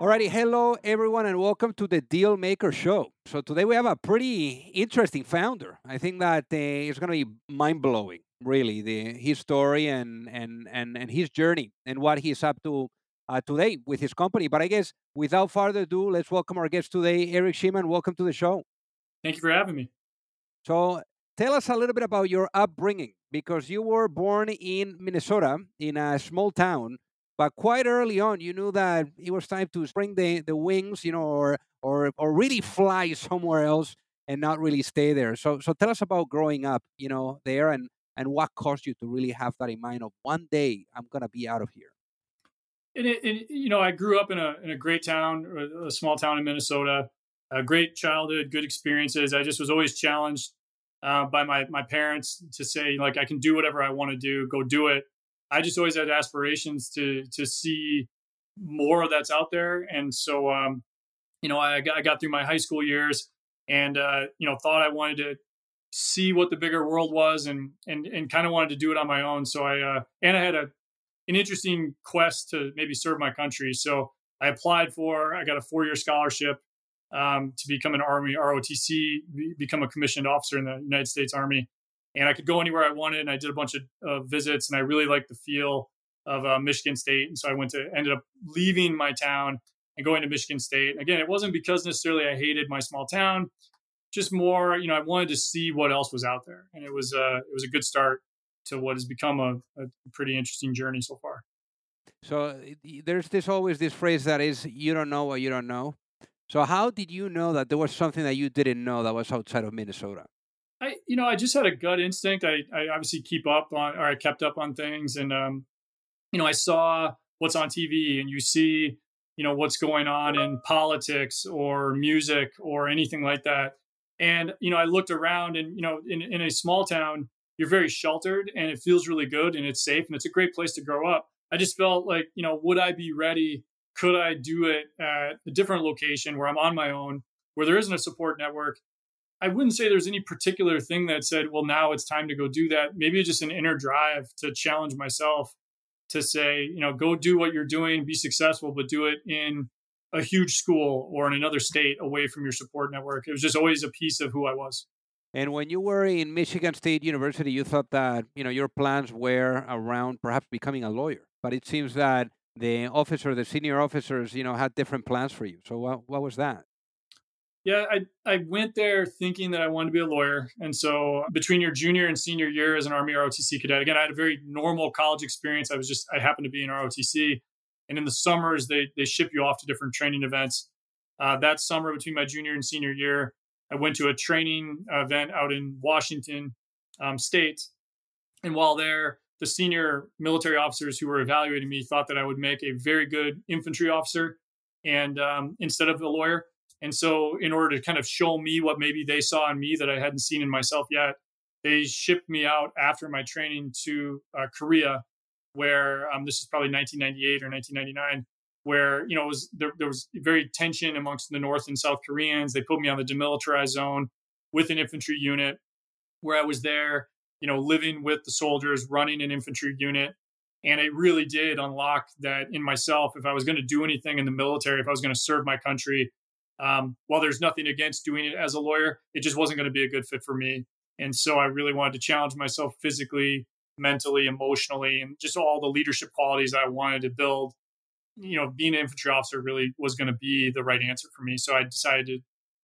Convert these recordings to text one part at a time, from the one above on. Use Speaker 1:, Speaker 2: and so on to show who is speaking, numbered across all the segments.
Speaker 1: Alrighty, hello everyone, and welcome to the Deal Maker Show. So today we have a pretty interesting founder. I think that uh, it's going to be mind blowing, really, the his story and and and and his journey and what he's up to uh, today with his company. But I guess without further ado, let's welcome our guest today, Eric Sheeman. Welcome to the show.
Speaker 2: Thank you for having me.
Speaker 1: So tell us a little bit about your upbringing, because you were born in Minnesota in a small town but quite early on, you knew that it was time to spring the, the wings, you know, or or or really fly somewhere else and not really stay there. So so tell us about growing up, you know, there and and what caused you to really have that in mind of one day I'm gonna be out of here.
Speaker 2: And, it, and you know, I grew up in a in a great town, a small town in Minnesota. A great childhood, good experiences. I just was always challenged uh, by my my parents to say like I can do whatever I want to do, go do it. I just always had aspirations to to see more of that's out there, and so um, you know I got, I got through my high school years, and uh, you know thought I wanted to see what the bigger world was, and and and kind of wanted to do it on my own. So I uh, and I had a an interesting quest to maybe serve my country. So I applied for, I got a four year scholarship um, to become an Army ROTC, become a commissioned officer in the United States Army and I could go anywhere I wanted. And I did a bunch of uh, visits, and I really liked the feel of uh, Michigan State. And so I went to ended up leaving my town and going to Michigan State. And again, it wasn't because necessarily I hated my small town, just more you know I wanted to see what else was out there, and it was uh, it was a good start to what has become a, a pretty interesting journey so far.
Speaker 1: So there's this always this phrase that is you don't know what you don't know. So how did you know that there was something that you didn't know that was outside of Minnesota?
Speaker 2: You know, I just had a gut instinct. I, I obviously keep up on, or I kept up on things, and um, you know, I saw what's on TV, and you see, you know, what's going on in politics or music or anything like that. And you know, I looked around, and you know, in in a small town, you're very sheltered, and it feels really good, and it's safe, and it's a great place to grow up. I just felt like, you know, would I be ready? Could I do it at a different location where I'm on my own, where there isn't a support network, I wouldn't say there's any particular thing that said, well, now it's time to go do that. Maybe just an inner drive to challenge myself to say, you know, go do what you're doing, be successful, but do it in a huge school or in another state away from your support network. It was just always a piece of who I was.
Speaker 1: And when you were in Michigan State University, you thought that, you know, your plans were around perhaps becoming a lawyer. But it seems that the officer, the senior officers, you know, had different plans for you. So what, what was that?
Speaker 2: Yeah, I, I went there thinking that I wanted to be a lawyer. And so between your junior and senior year as an Army ROTC cadet, again, I had a very normal college experience. I was just, I happened to be in ROTC. And in the summers, they, they ship you off to different training events. Uh, that summer between my junior and senior year, I went to a training event out in Washington um, State. And while there, the senior military officers who were evaluating me thought that I would make a very good infantry officer and um, instead of a lawyer. And so, in order to kind of show me what maybe they saw in me that I hadn't seen in myself yet, they shipped me out after my training to uh, Korea, where um, this is probably 1998 or 1999, where you know was there, there, was very tension amongst the North and South Koreans. They put me on the demilitarized zone with an infantry unit, where I was there, you know, living with the soldiers, running an infantry unit, And it really did unlock that in myself. If I was going to do anything in the military, if I was going to serve my country, um, while there's nothing against doing it as a lawyer, it just wasn't going to be a good fit for me. And so I really wanted to challenge myself physically, mentally, emotionally, and just all the leadership qualities I wanted to build. You know, being an infantry officer really was going to be the right answer for me. So I decided to,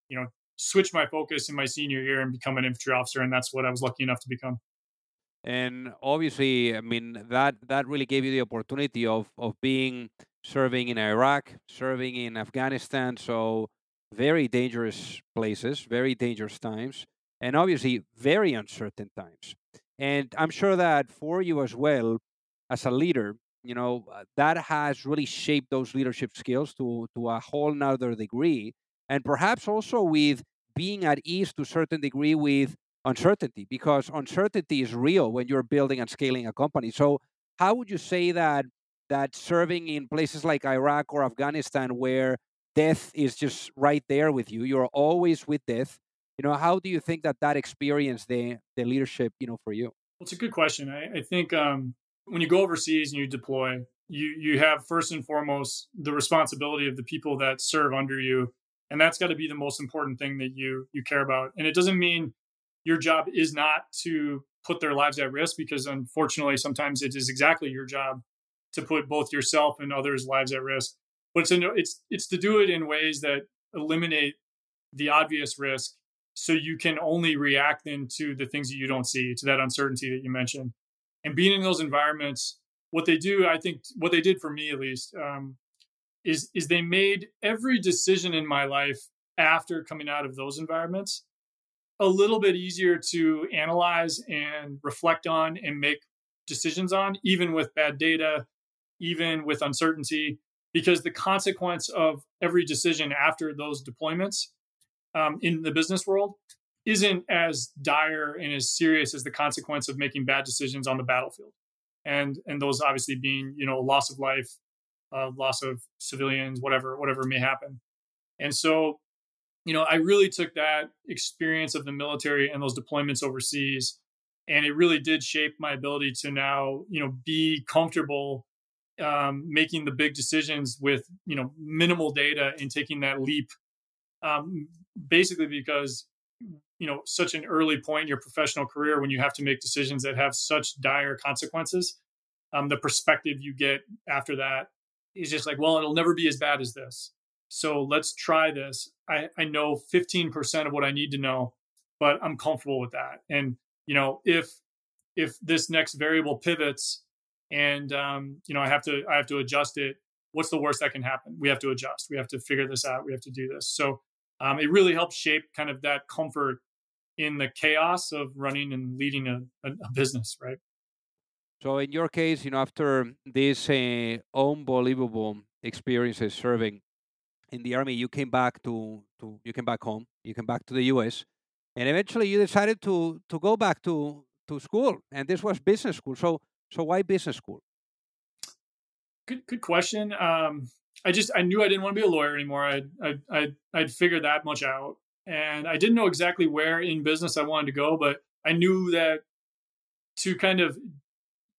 Speaker 2: you know, switch my focus in my senior year and become an infantry officer. And that's what I was lucky enough to become.
Speaker 1: And obviously, I mean that that really gave you the opportunity of of being serving in Iraq, serving in Afghanistan. So very dangerous places, very dangerous times, and obviously very uncertain times. And I'm sure that for you as well, as a leader, you know uh, that has really shaped those leadership skills to to a whole nother degree, and perhaps also with being at ease to a certain degree with uncertainty because uncertainty is real when you're building and scaling a company. So, how would you say that that serving in places like Iraq or Afghanistan, where death is just right there with you, you're always with death. You know, how do you think that that experience the the leadership, you know, for you?
Speaker 2: Well, it's a good question. I, I think um, when you go overseas and you deploy, you you have first and foremost the responsibility of the people that serve under you, and that's got to be the most important thing that you you care about. And it doesn't mean your job is not to put their lives at risk because unfortunately sometimes it is exactly your job to put both yourself and others lives at risk but it's a, it's it's to do it in ways that eliminate the obvious risk so you can only react then to the things that you don't see to that uncertainty that you mentioned. And being in those environments what they do i think what they did for me at least um, is is they made every decision in my life after coming out of those environments a little bit easier to analyze and reflect on and make decisions on, even with bad data, even with uncertainty, because the consequence of every decision after those deployments um, in the business world isn't as dire and as serious as the consequence of making bad decisions on the battlefield. And and those obviously being you know loss of life, uh, loss of civilians, whatever whatever may happen. And so you know, I really took that experience of the military and those deployments overseas, and it really did shape my ability to now, you know, be comfortable um, making the big decisions with, you know, minimal data and taking that leap. Um, basically, because you know, such an early point in your professional career when you have to make decisions that have such dire consequences, um, the perspective you get after that is just like, well, it'll never be as bad as this. So let's try this. I, I know 15% of what I need to know, but I'm comfortable with that. And, you know, if, if this next variable pivots and, um, you know, I have to, I have to adjust it, what's the worst that can happen? We have to adjust. We have to figure this out. We have to do this. So um, it really helps shape kind of that comfort in the chaos of running and leading a, a, business, right?
Speaker 1: So in your case, you know, after this uh, unbelievable experiences serving, in the army, you came back to, to you came back home, you came back to the U.S., and eventually you decided to to go back to to school, and this was business school. So so why business school?
Speaker 2: Good good question. Um, I just I knew I didn't want to be a lawyer anymore. I I I I'd figured that much out, and I didn't know exactly where in business I wanted to go, but I knew that to kind of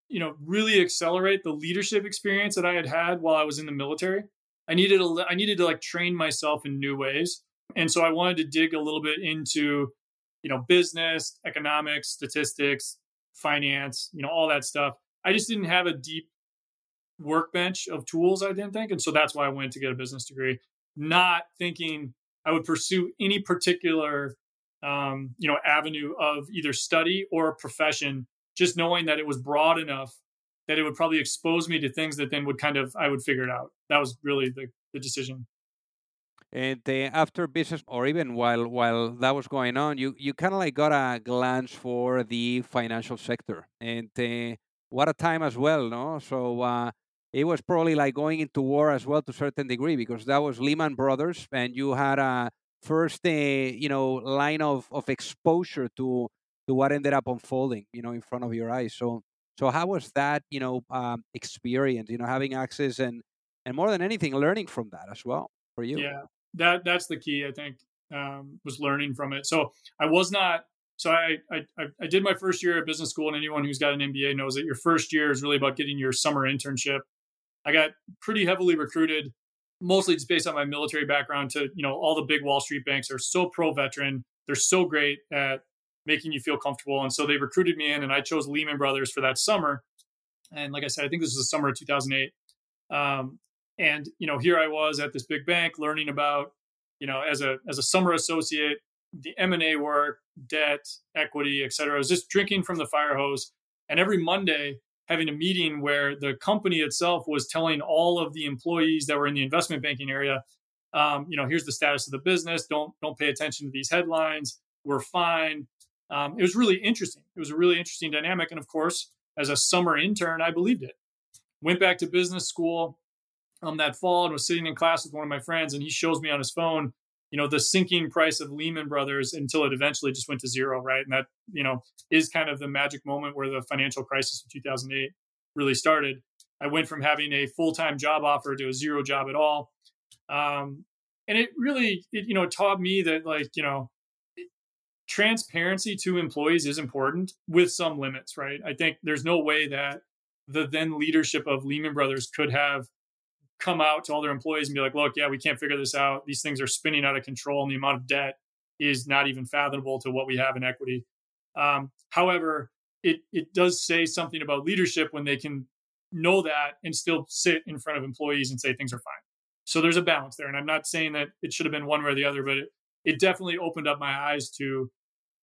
Speaker 2: you know really accelerate the leadership experience that I had had while I was in the military I needed a, I needed to like train myself in new ways. And so I wanted to dig a little bit into, you know, business, economics, statistics, finance, you know, all that stuff. I just didn't have a deep workbench of tools, I didn't think. And so that's why I went to get a business degree, not thinking I would pursue any particular, um, you know, avenue of either study or profession, just knowing that it was broad enough that it would probably expose me to things that then would kind of I would figure it out. That was really the, the decision.
Speaker 1: And uh, after business, or even while while that was going on, you you kind of like got a glance for the financial sector, and uh, what a time as well, no? So uh, it was probably like going into war as well to a certain degree because that was Lehman Brothers, and you had a first, uh, you know, line of of exposure to to what ended up unfolding, you know, in front of your eyes. So so how was that, you know, um, experience? You know, having access and and more than anything, learning from that as well for you.
Speaker 2: Yeah, that that's the key. I think um, was learning from it. So I was not So I, I I did my first year at business school, and anyone who's got an MBA knows that your first year is really about getting your summer internship. I got pretty heavily recruited, mostly just based on my military background. To you know, all the big Wall Street banks are so pro veteran. They're so great at making you feel comfortable, and so they recruited me in, and I chose Lehman Brothers for that summer. And like I said, I think this was the summer of 2008. Um, and you know, here I was at this big bank learning about, you know, as a as a summer associate, the M and A work, debt, equity, et cetera. I was just drinking from the fire hose. And every Monday, having a meeting where the company itself was telling all of the employees that were in the investment banking area, um, you know, here's the status of the business. Don't don't pay attention to these headlines. We're fine. Um, it was really interesting. It was a really interesting dynamic. And of course, as a summer intern, I believed it. Went back to business school um, that fall and was sitting in class with one of my friends, and he shows me on his phone, you know, the sinking price of Lehman Brothers until it eventually just went to zero, right? And that, you know, is kind of the magic moment where the financial crisis of 2008 really started. I went from having a full time job offer to a zero job at all. Um, and it really, it, you know, taught me that, like, you know, transparency to employees is important with some limits, right? I think there's no way that the then leadership of Lehman Brothers could have come out to all their employees and be like, look, yeah, we can't figure this out. These things are spinning out of control, and the amount of debt is not even fathomable to what we have in equity. Um, however, it it does say something about leadership when they can know that and still sit in front of employees and say things are fine. So there's a balance there, and I'm not saying that it should have been one way or the other, but it, it definitely opened up my eyes to,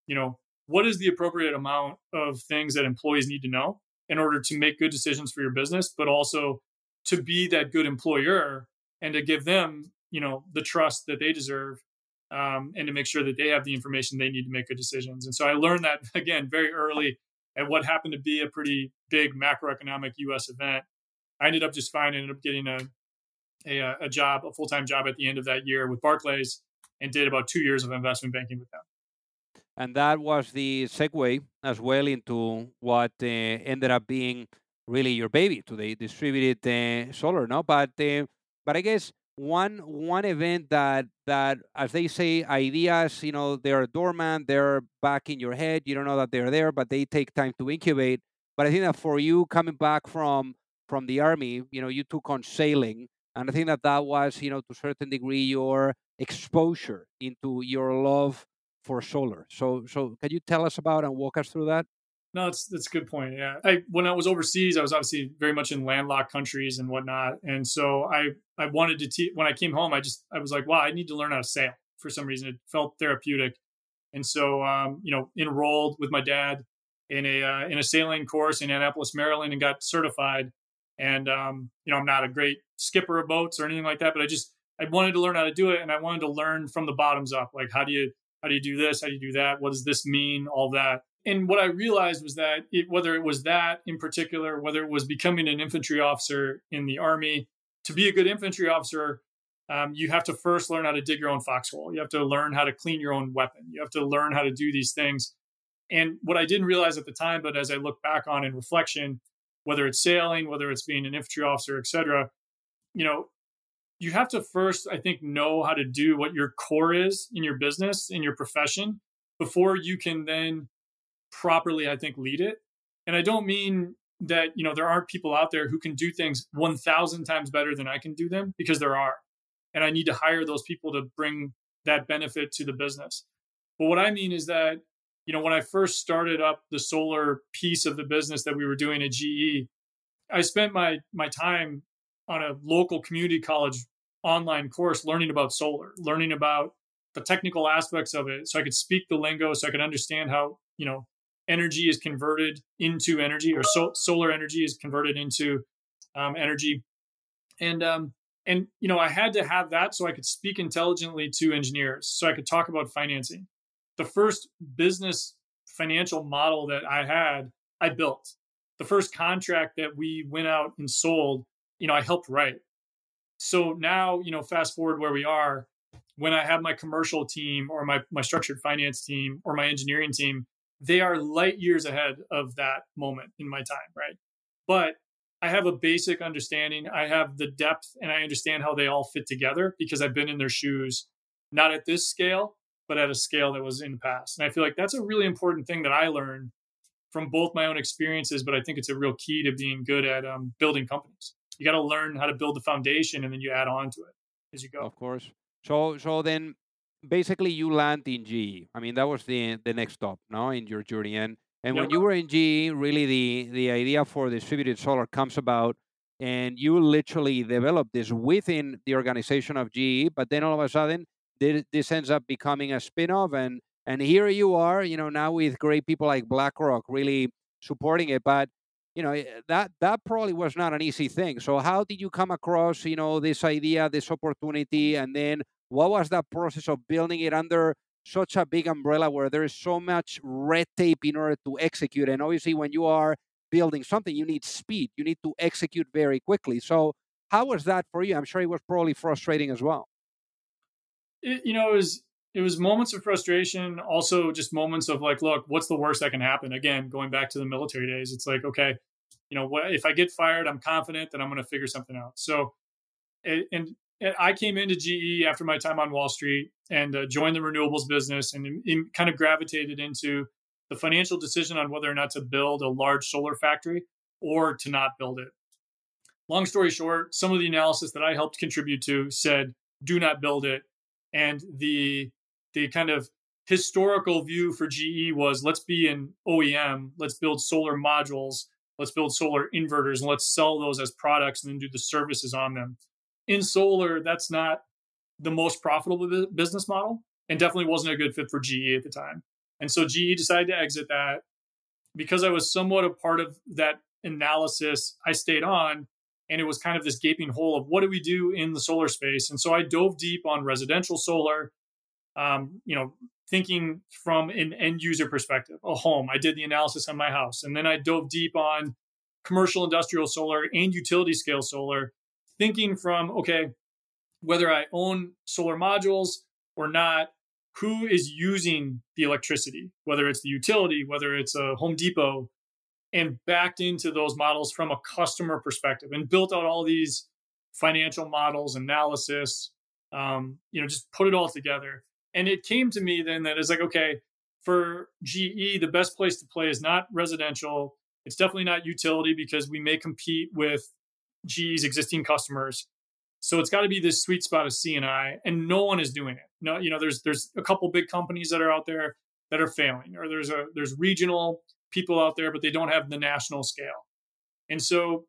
Speaker 2: you know, what is the appropriate amount of things that employees need to know in order to make good decisions for your business, but also to be that good employer and to give them, you know, the trust that they deserve um, and to make sure that they have the information they need to make good decisions. And so I learned that again very early at what happened to be a pretty big macroeconomic U.S. event. I ended up just fine. I ended up getting a a, a job, a full time job at the end of that year with Barclays, and did about two years of investment banking with them.
Speaker 1: And that was the segue as well into what uh, ended up being really your baby to the distributed uh, solar, no? But uh, but I guess one one event that that as they say ideas, you know, they're dormant, they're back in your head. You don't know that they're there, but they take time to incubate. But I think that for you coming back from from the army, you know, you took on sailing, and I think that that was, you know, to a certain degree your exposure into your love for solar. So so can you tell us about and walk us through that?
Speaker 2: No, that's that's a good point. Yeah, I when I was overseas, I was obviously very much in landlocked countries and whatnot, and so I I wanted to when I came home, I just I was like, wow, I need to learn how to sail for some reason. It felt therapeutic, and so um, you know, enrolled with my dad in a uh, in a sailing course in Annapolis, Maryland, and got certified. And um, you know, I'm not a great skipper of boats or anything like that, but I just I wanted to learn how to do it, and I wanted to learn from the bottoms up, like how do you how do you do this, how do you do that, what does this mean, all that and what I realized was that it, whether it was that in particular, whether it was becoming an infantry officer in the army, to be a good infantry officer, um, you have to first learn how to dig your own foxhole. You have to learn how to clean your own weapon. You have to learn how to do these things. And what I didn't realize at the time, but as I look back on in reflection, whether it's sailing, whether it's being an infantry officer, et cetera, you know, you have to first, I think, know how to do what your core is in your business, in your profession, before you can then properly, I think, lead it. And I don't mean that, you know, there aren't people out there who can do things 1000 times better than I can do them because there are. And I need to hire those people to bring that benefit to the business. But what I mean is that, you know, when I first started up the solar piece of the business that we were doing at GE, I spent my my time on a local community college online course learning about solar, learning about the technical aspects of it so I could speak the lingo so I could understand how, you know, energy is converted into energy, or so, solar energy is converted into um, energy, and um, and you know I had to have that so I could speak intelligently to engineers, so I could talk about financing. The first business financial model that I had, I built. The first contract that we went out and sold, you know, I helped write. So now, you know, fast forward where we are, when I have my commercial team or my my structured finance team or my engineering team, they are light years ahead of that moment in my time, right? But I have a basic understanding. I have the depth and I understand how they all fit together because I've been in their shoes, not at this scale, but at a scale that was in the past. And I feel like that's a really important thing that I learned from both my own experiences, but I think it's a real key to being good at um, building companies. You got to learn how to build the foundation, and then you add on to it as you go.
Speaker 1: Of course. So so then basically you land in GE. I mean that was the the next stop, no, in your journey. And and yep. when you were in GE, really the the idea for distributed solar comes about and you literally develop this within the organization of GE, but then all of a sudden this ends up becoming a spin-off and and here you are, you know, now with great people like BlackRock really supporting it, but you know eh, that that probably was not an easy thing. So how did you come across, you know, this idea, this opportunity and then what was that process of building it under such a big umbrella where there is so much red tape in order to execute and obviously when you are building something, you need speed. You need to execute very quickly. So, how was that for you? I'm sure it was probably frustrating as well.
Speaker 2: It, you know, it was it was moments of frustration, also just moments of like, look, what's the worst that can happen? Again, going back to the military days, it's like, okay, you know, what if I get fired? I'm confident that I'm going to figure something out. So, and, and I came into GE after my time on Wall Street and uh, joined the renewables business and, and kind of gravitated into the financial decision on whether or not to build a large solar factory or to not build it. Long story short, some of the analysis that I helped contribute to said, do not build it. And the the kind of historical view for GE was let's be an OEM, let's build solar modules, let's build solar inverters, and let's sell those as products and then do the services on them. In solar, that's not the most profitable business model and definitely wasn't a good fit for GE at the time. And so GE decided to exit that. Because I was somewhat a part of that analysis, I stayed on and it was kind of this gaping hole of what do we do in the solar space. And so I dove deep on residential solar, um, you know, thinking from an end user perspective, a home. I did the analysis on my house. And then I dove deep on commercial industrial solar and utility scale solar, thinking from, okay, whether I own solar modules or not, who is using the electricity, whether it's the utility, whether it's a Home Depot, and backed into those models from a customer perspective and built out all these financial models, analysis, um, you know, just put it all together. And it came to me then that it's like, okay, for GE, the best place to play is not residential. It's definitely not utility because we may compete with GE's existing customers. So it's got to be this sweet spot of C&I, and no one is doing it. No, you know, there's there's a couple big companies that are out there that are failing, or there's a there's regional people out there, but they don't have the national scale. And so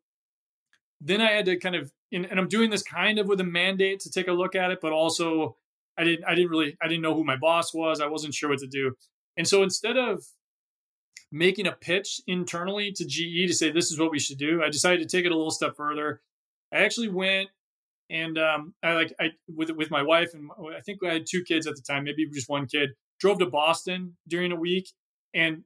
Speaker 2: then I had to kind of, and, and I'm doing this kind of with a mandate to take a look at it, but also I didn't I didn't really I didn't know who my boss was. I wasn't sure what to do. And so instead of making a pitch internally to GE to say this is what we should do, I decided to take it a little step further. I actually went and um, I like I with with my wife and I think I had two kids at the time, maybe just one kid. Drove to Boston during a week and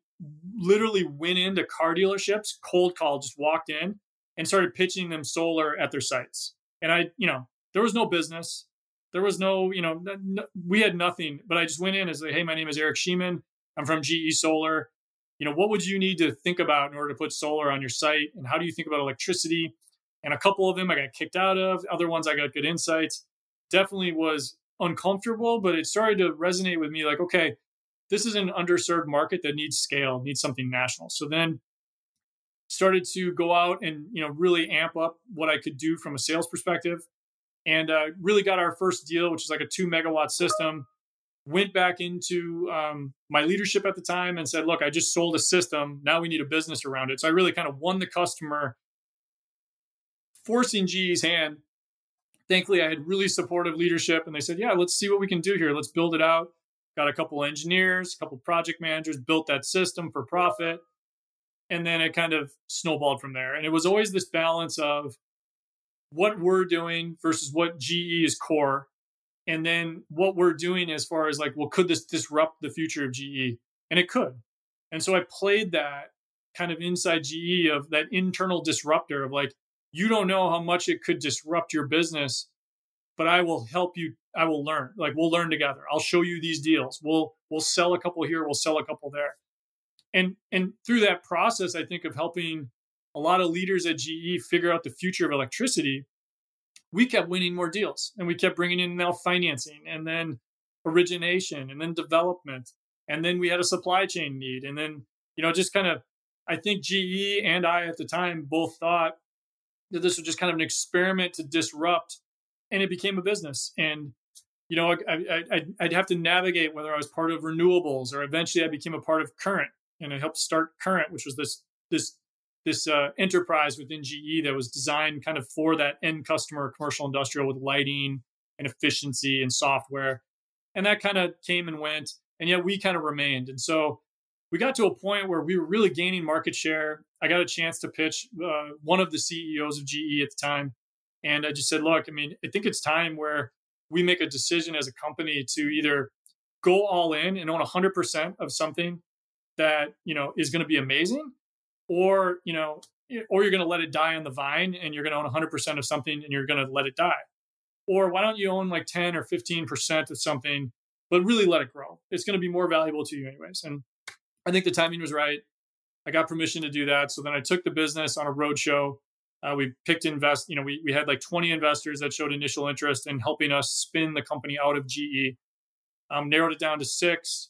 Speaker 2: literally went into car dealerships, cold call, just walked in and started pitching them solar at their sites. And I, you know, there was no business, there was no, you know, no, we had nothing. But I just went in and said, "Hey, my name is Eric Sheeman. I'm from GE Solar. You know, what would you need to think about in order to put solar on your site? And how do you think about electricity?" And a couple of them I got kicked out of, other ones I got good insights. Definitely was uncomfortable, but it started to resonate with me like, okay, this is an underserved market that needs scale, needs something national. So then started to go out and you know really amp up what I could do from a sales perspective, and uh, really got our first deal, which is like a two megawatt system. Went back into um, my leadership at the time and said, "Look, I just sold a system. Now we need a business around it." So I really kind of won the customer forcing GE's hand. Thankfully, I had really supportive leadership, and they said, "Yeah, let's see what we can do here. Let's build it out." Got a couple engineers, a couple project managers, built that system for profit, and then it kind of snowballed from there. And it was always this balance of what we're doing versus what GE is core, and then what we're doing as far as like, well, could this disrupt the future of GE? And it could. And so I played that kind of inside GE of that internal disruptor of like, you don't know how much it could disrupt your business but i will help you i will learn like we'll learn together i'll show you these deals we'll we'll sell a couple here we'll sell a couple there and and through that process i think of helping a lot of leaders at ge figure out the future of electricity we kept winning more deals and we kept bringing in now financing and then origination and then development. And then we had a supply chain need. And then, you know, just kind of, I think GE and I at the time both thought that this was just kind of an experiment to disrupt. And it became a business. And, you know, I, I'd have to navigate whether I was part of renewables or eventually I became a part of Current and I helped start Current, which was this, this this uh, enterprise within GE that was designed kind of for that end customer, commercial industrial with lighting and efficiency and software. And that kind of came and went. And yet we kind of remained. And so we got to a point where we were really gaining market share. I got a chance to pitch uh, one of the CEOs of GE at the time. And I just said, look, I mean, I think it's time where we make a decision as a company to either go all in and own 100% of something that, you know, is going to be amazing or you know or you're going to let it die on the vine and you're going to own 100% of something and you're going to let it die. Or why don't you own like 10 or 15% of something but really let it grow? It's going to be more valuable to you anyways. And i think the timing was right. I got permission to do that. So then i took the business on a roadshow uh, we picked invest you know we, we had like 20 investors that showed initial interest in helping us spin the company out of ge um, narrowed it down to six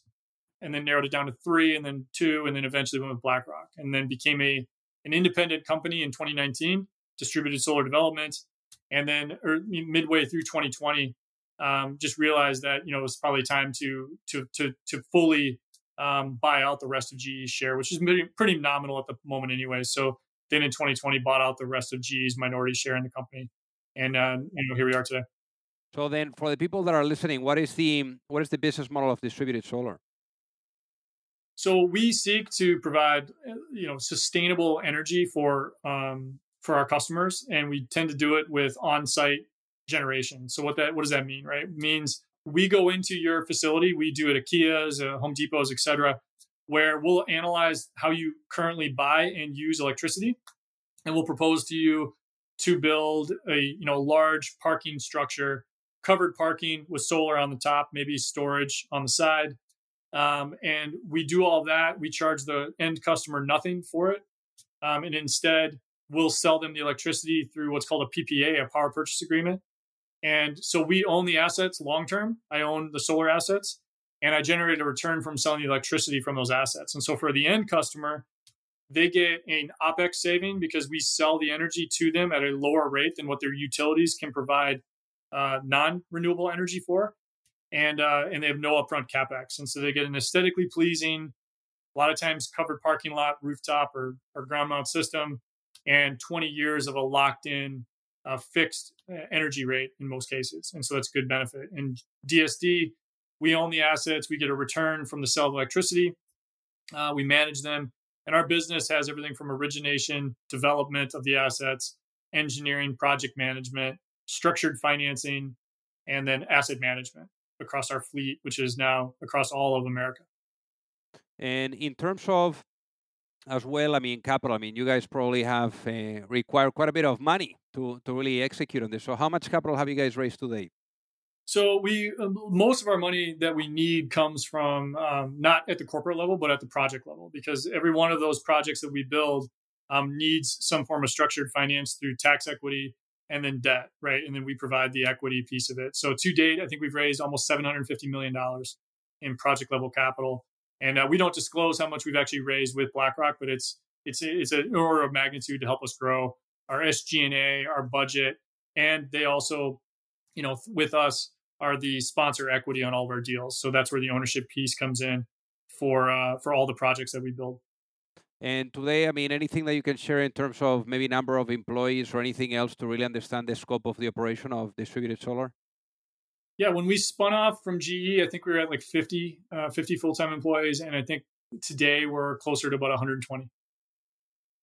Speaker 2: and then narrowed it down to three and then two and then eventually went with BlackRock and then became a an independent company in 2019, distributed solar development, and then er, midway through 2020, um, just realized that you know it was probably time to to to to fully um, buy out the rest of GE's share, which is pretty, pretty nominal at the moment anyway. So then in 2020, bought out the rest of GE's minority share in the company, and uh, you know here we are today.
Speaker 1: So then, for the people that are listening, what is the what is the business model of distributed solar?
Speaker 2: So we seek to provide, you know, sustainable energy for um, for our customers, and we tend to do it with on-site generation. So what that what does that mean, right? It means we go into your facility, we do it at Kia's, uh, Home Depots, etc., where we'll analyze how you currently buy and use electricity, and we'll propose to you to build a you know large parking structure, covered parking with solar on the top, maybe storage on the side, um, and we do all that. We charge the end customer nothing for it. Um, and instead, we'll sell them the electricity through what's called a PPA, a power purchase agreement. And so we own the assets long term. I own the solar assets and I generate a return from selling the electricity from those assets. And so for the end customer, they get an OPEX saving because we sell the energy to them at a lower rate than what their utilities can provide uh, non renewable energy for and uh, and they have no upfront capex, and so they get an aesthetically pleasing, a lot of times covered parking lot, rooftop, or or ground mount system, and 20 years of a locked in uh, fixed uh, energy rate in most cases, and so that's a good benefit. And DSD, we own the assets, we get a return from the sale of electricity, uh, we manage them, and our business has everything from origination, development of the assets, engineering, project management, structured financing, and then asset management across our fleet, which is now across all of America.
Speaker 1: And in terms of as well, I mean, capital. I mean, you guys probably have uh, required quite a bit of money to to really execute on this. So, how much capital have you guys raised today?
Speaker 2: So we uh, most of our money that we need comes from um, not at the corporate level, but at the project level, because every one of those projects that we build um, needs some form of structured finance through tax equity and then debt, right? And then we provide the equity piece of it. So to date, I think we've raised almost $750 million in project level capital. And uh, we don't disclose how much we've actually raised with BlackRock, but it's it's it's an order of magnitude to help us grow our SG&A, our budget, and they also, you know, with us are the sponsor equity on all of our deals. So that's where the ownership piece comes in for uh, for all the projects that we build.
Speaker 1: And today, I mean, anything that you can share in terms of maybe number of employees or anything else to really understand the scope of the operation of distributed solar?
Speaker 2: Yeah, when we spun off from GE, I think we were at like 50, uh, 50 full-time employees, and I think today we're closer to about 120.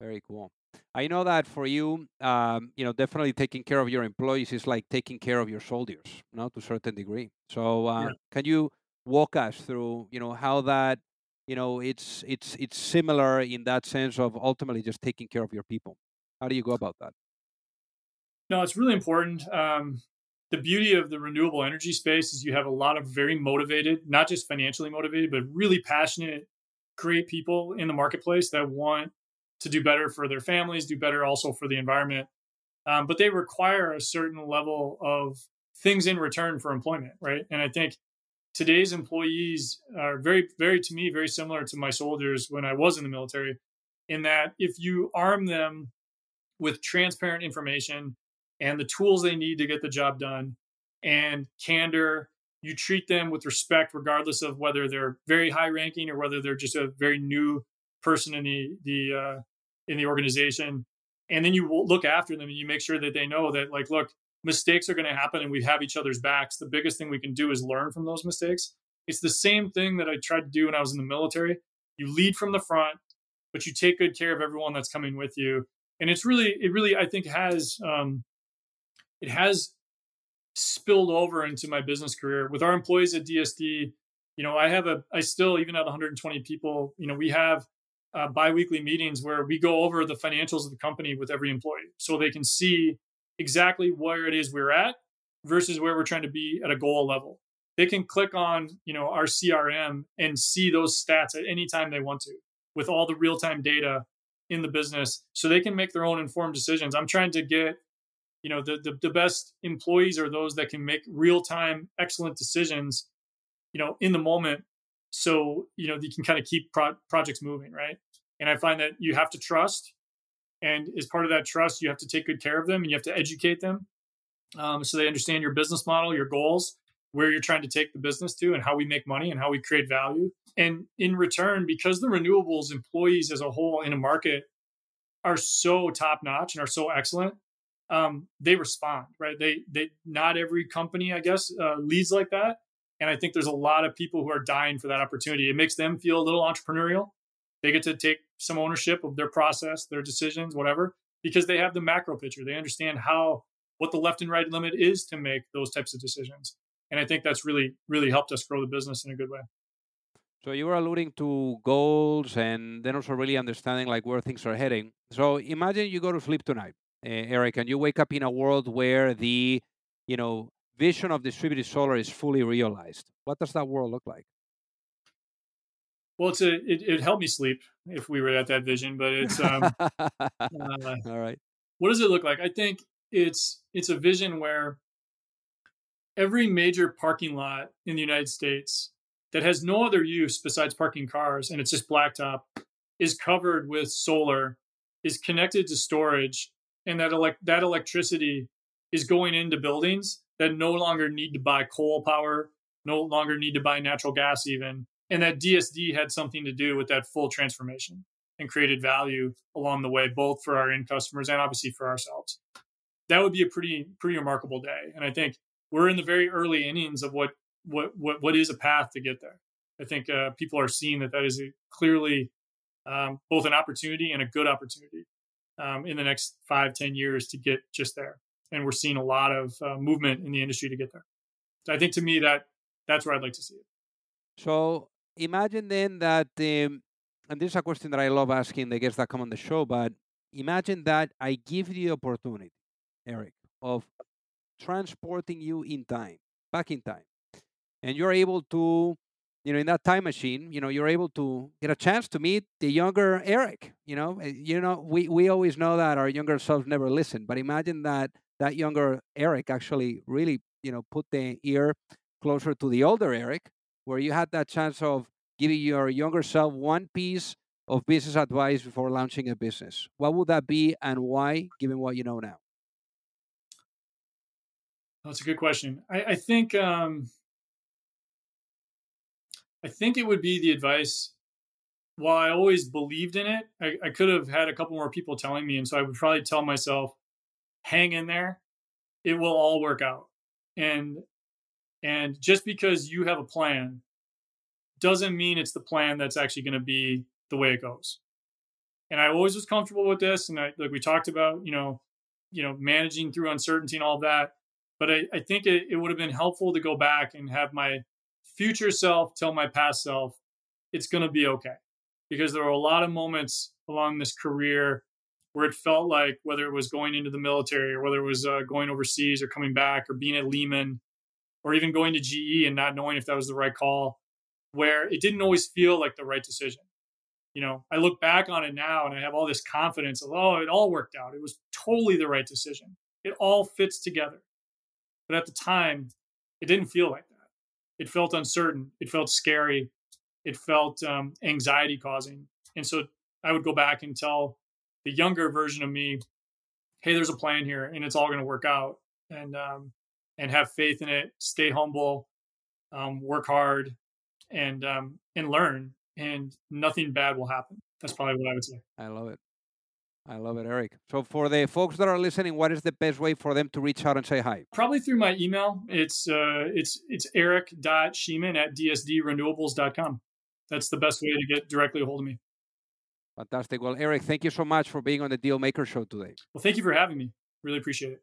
Speaker 1: Very cool. I know that for you, um, you know, definitely taking care of your employees is like taking care of your soldiers, you know, to a certain degree. So, uh, yeah. can you walk us through, you know, how that you know it's it's it's similar in that sense of ultimately just taking care of your people. How do you go about that?
Speaker 2: No it's really important um, the beauty of the renewable energy space is you have a lot of very motivated not just financially motivated but really passionate great people in the marketplace that want to do better for their families do better also for the environment um, but they require a certain level of things in return for employment right? And i think today's employees are very, very, to me, very similar to my soldiers when I was in the military, in that if you arm them with transparent information and the tools they need to get the job done and candor, you treat them with respect, regardless of whether they're very high ranking or whether they're just a very new person in the, the, uh, in the organization. And then you look after them and you make sure that they know that, like, look, mistakes are going to happen and we have each other's backs. The biggest thing we can do is learn from those mistakes. It's the same thing that I tried to do when I was in the military. You lead from the front, but you take good care of everyone that's coming with you. And it's really, it really, I think has, um, it has spilled over into my business career with our employees at DSD. You know, I have a, I still, even at 120 people, you know, we have uh, biweekly meetings where we go over the financials of the company with every employee so they can see exactly where it is we're at versus where we're trying to be at a goal level. They can click on, you know, our CRM and see those stats at any time they want to with all the real-time data in the business so they can make their own informed decisions. I'm trying to get, you know, the the, the best employees are those that can make real-time excellent decisions, you know, in the moment so, you know, you can kind of keep pro- projects moving, right? And I find that you have to trust and as part of that trust, you have to take good care of them and you have to educate them um, so they understand your business model, your goals, where you're trying to take the business to, and how we make money and how we create value. And in return, because the renewables employees as a whole in a market are so top notch and are so excellent, um, they respond, right? They they not every company, I guess, uh, leads like that. And I think there's a lot of people who are dying for that opportunity. It makes them feel a little entrepreneurial. They get to take some ownership of their process, their decisions, whatever, because they have the macro picture. They understand how what the left and right limit is to make those types of decisions. And I think that's really, really helped us grow the business in a good way.
Speaker 1: So you were alluding to goals and then also really understanding like where things are heading. So imagine you go to sleep tonight, Eric, and you wake up in a world where the, you know, vision of distributed solar is fully realized. What does that world look like?
Speaker 2: Well, it's a it, it helped me sleep if we were at that vision, but it's um, uh,
Speaker 1: all right.
Speaker 2: What does it look like? I think it's it's a vision where every major parking lot in the United States that has no other use besides parking cars and it's just blacktop is covered with solar, is connected to storage, and that elect that electricity is going into buildings that no longer need to buy coal power, no longer need to buy natural gas even and that DSD had something to do with that full transformation and created value along the way, both for our end customers and obviously for ourselves. That would be a pretty pretty remarkable day, and I think we're in the very early innings of what what what, what is a path to get there. I think uh, people are seeing that that is clearly um, both an opportunity and a good opportunity um, in the next five ten years to get just there, and we're seeing a lot of uh, movement in the industry to get there. So I think to me that that's where I'd like to see it.
Speaker 1: So imagine then that, um, and this is a question that I love asking the guests that come on the show, but imagine that I give you the opportunity, Eric, of transporting you in time, back in time, and you're able to, you know, in that time machine, you know, you're able to get a chance to meet the younger Eric. You know, eh, you know, we we always know that our younger selves never listen, but imagine that that younger Eric actually really, you know, put the ear closer to the older Eric where you had that chance of giving your younger self one piece of business advice before launching a business, what would that be and why, given what you know now?
Speaker 2: That's a good question. I, I think um, I think it would be the advice. While I always believed in it, I, I could have had a couple more people telling me, and so I would probably tell myself, "Hang in there, it will all work out." And and just because you have a plan doesn't mean it's the plan that's actually going to be the way it goes. And I always was comfortable with this. And I, like we talked about, you know, you know, managing through uncertainty and all that. But I, I think it, it would have been helpful to go back and have my future self tell my past self, it's going to be okay. Because there were a lot of moments along this career where it felt like whether it was going into the military or whether it was uh, going overseas or coming back or being at Lehman or even going to GE and not knowing if that was the right call, where it didn't always feel like the right decision. You know, I look back on it now and I have all this confidence of, oh, it all worked out. It was totally the right decision. It all fits together. But at the time, it didn't feel like that. it felt uncertain, it felt scary, it felt um, anxiety causing. And so I would go back and tell the younger version of me, hey, there's a plan here and it's all going to work out. And, um, and have faith in it, stay humble, um, work hard, and um, and learn, and nothing bad will happen. That's probably what I would say.
Speaker 1: I love it. I love it, Eric. So, for the folks that are listening, what is the best way for them to reach out and say hi?
Speaker 2: Probably through my email. It's uh, it's it's eric.schiemann at dsdrenewables.com. That's the best way to get directly a hold of me.
Speaker 1: Fantastic. Well, Eric, thank you so much for being on the Deal Maker Show today.
Speaker 2: Well, thank you for having me. Really appreciate it.